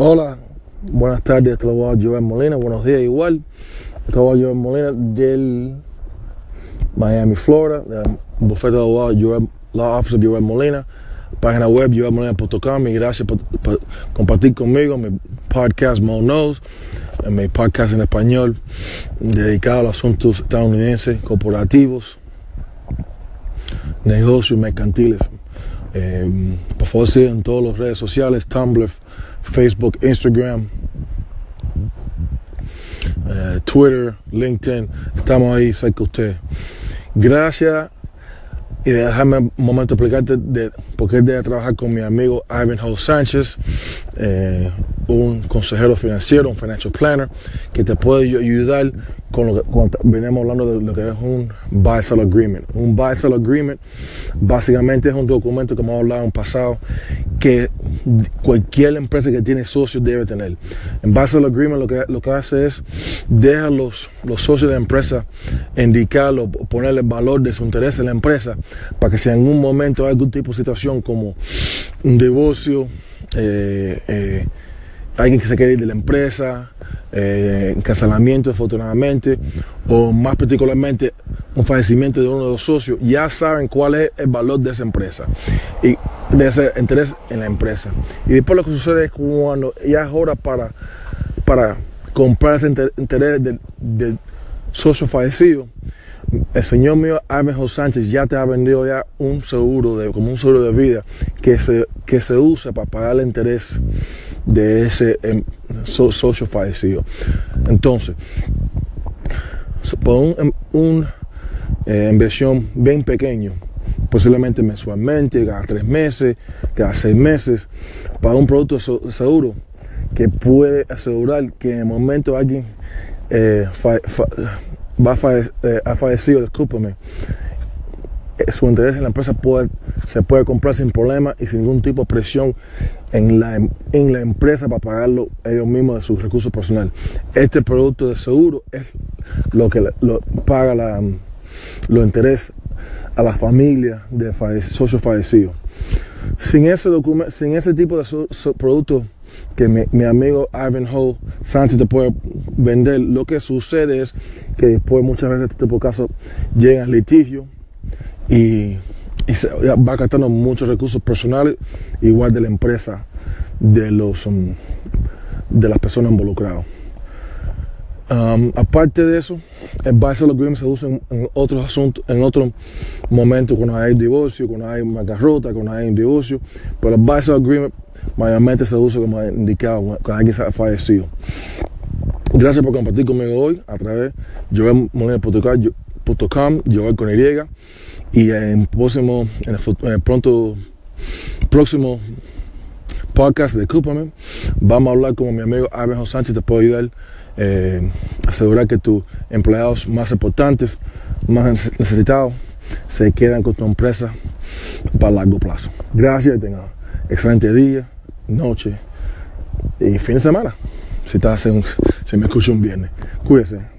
Hola, buenas tardes, este es Joel Molina, buenos días igual. Este es Molina del Miami, Florida, del bufete de Joel, Law Office Joel Molina, página web joelmolina.com y gracias por, compartir conmigo mi podcast Mo Knows, mi podcast en español dedicado a los asuntos estadounidenses, corporativos, negocios mercantiles. Eh, por favor, sigan en todas las redes sociales, Tumblr, Facebook, Instagram, eh, Twitter, LinkedIn. Estamos ahí cerca de usted. Gracias. Y déjame un momento explicarte de por qué debe trabajar con mi amigo Ivanhoe Sánchez, eh, un consejero financiero, un financial planner, que te puede ayudar con lo que venimos hablando de lo que es un buy-sell agreement. Un buy-sell agreement básicamente es un documento que hemos hablado en pasado que cualquier empresa que tiene socios debe tener. En buy-sell agreement lo que, lo que hace es deja los, los socios de la empresa indicarlo, ponerle valor de su interés en la empresa para que si en algún momento hay algún tipo de situación como un divorcio, eh, eh, alguien que se quiere ir de la empresa, eh, encarcelamiento afortunadamente, o más particularmente un fallecimiento de uno de los socios, ya saben cuál es el valor de esa empresa y de ese interés en la empresa. Y después lo que sucede es cuando ya es hora para, para comprar ese interés del, socio fallecido, el señor mío Armejo Sánchez ya te ha vendido ya un seguro de, como un seguro de vida que se, que se usa para pagar el interés de ese em, socio fallecido. Entonces, por un, em, eh, inversión bien pequeño, posiblemente mensualmente, cada tres meses, cada seis meses, para un producto seguro que puede asegurar que en el momento alguien eh, va a, eh, ha fallecido, discúlpame, su interés en la empresa puede, se puede comprar sin problema y sin ningún tipo de presión en la, en la empresa para pagarlo ellos mismos de sus recursos personales. Este producto de seguro es lo que lo, paga la, los intereses a la familia de socios fallecidos. Sin ese, sin ese tipo de producto que mi, amigo Ivanhoe Sánchez te puede vender, lo que sucede es que después muchas veces este tipo de casos llegan litigio y y se va gastando muchos recursos personales, igual de la empresa, de, los, um, de las personas involucradas. Um, aparte de eso, el buy-sell agreement se usa en, otros asuntos, en otros momentos, cuando hay divorcio, cuando hay bancarrota, cuando hay un divorcio, pero el buy-sell agreement mayormente se usa como indicado cuando alguien se ha fallecido. Gracias por compartir conmigo hoy a través de joelmoneda.com, Joel con Y. Y en próximo, en el, pronto, próximo podcast de Cúpame, vamos a hablar con mi amigo Abejo Sánchez, te puedo ayudar eh, asegurar que tus empleados más importantes, más necesitados, se quedan con tu empresa para largo plazo. Gracias y tenga excelente día, noche y fin de semana. Si, estás en, si me escucha un viernes. Cuídese.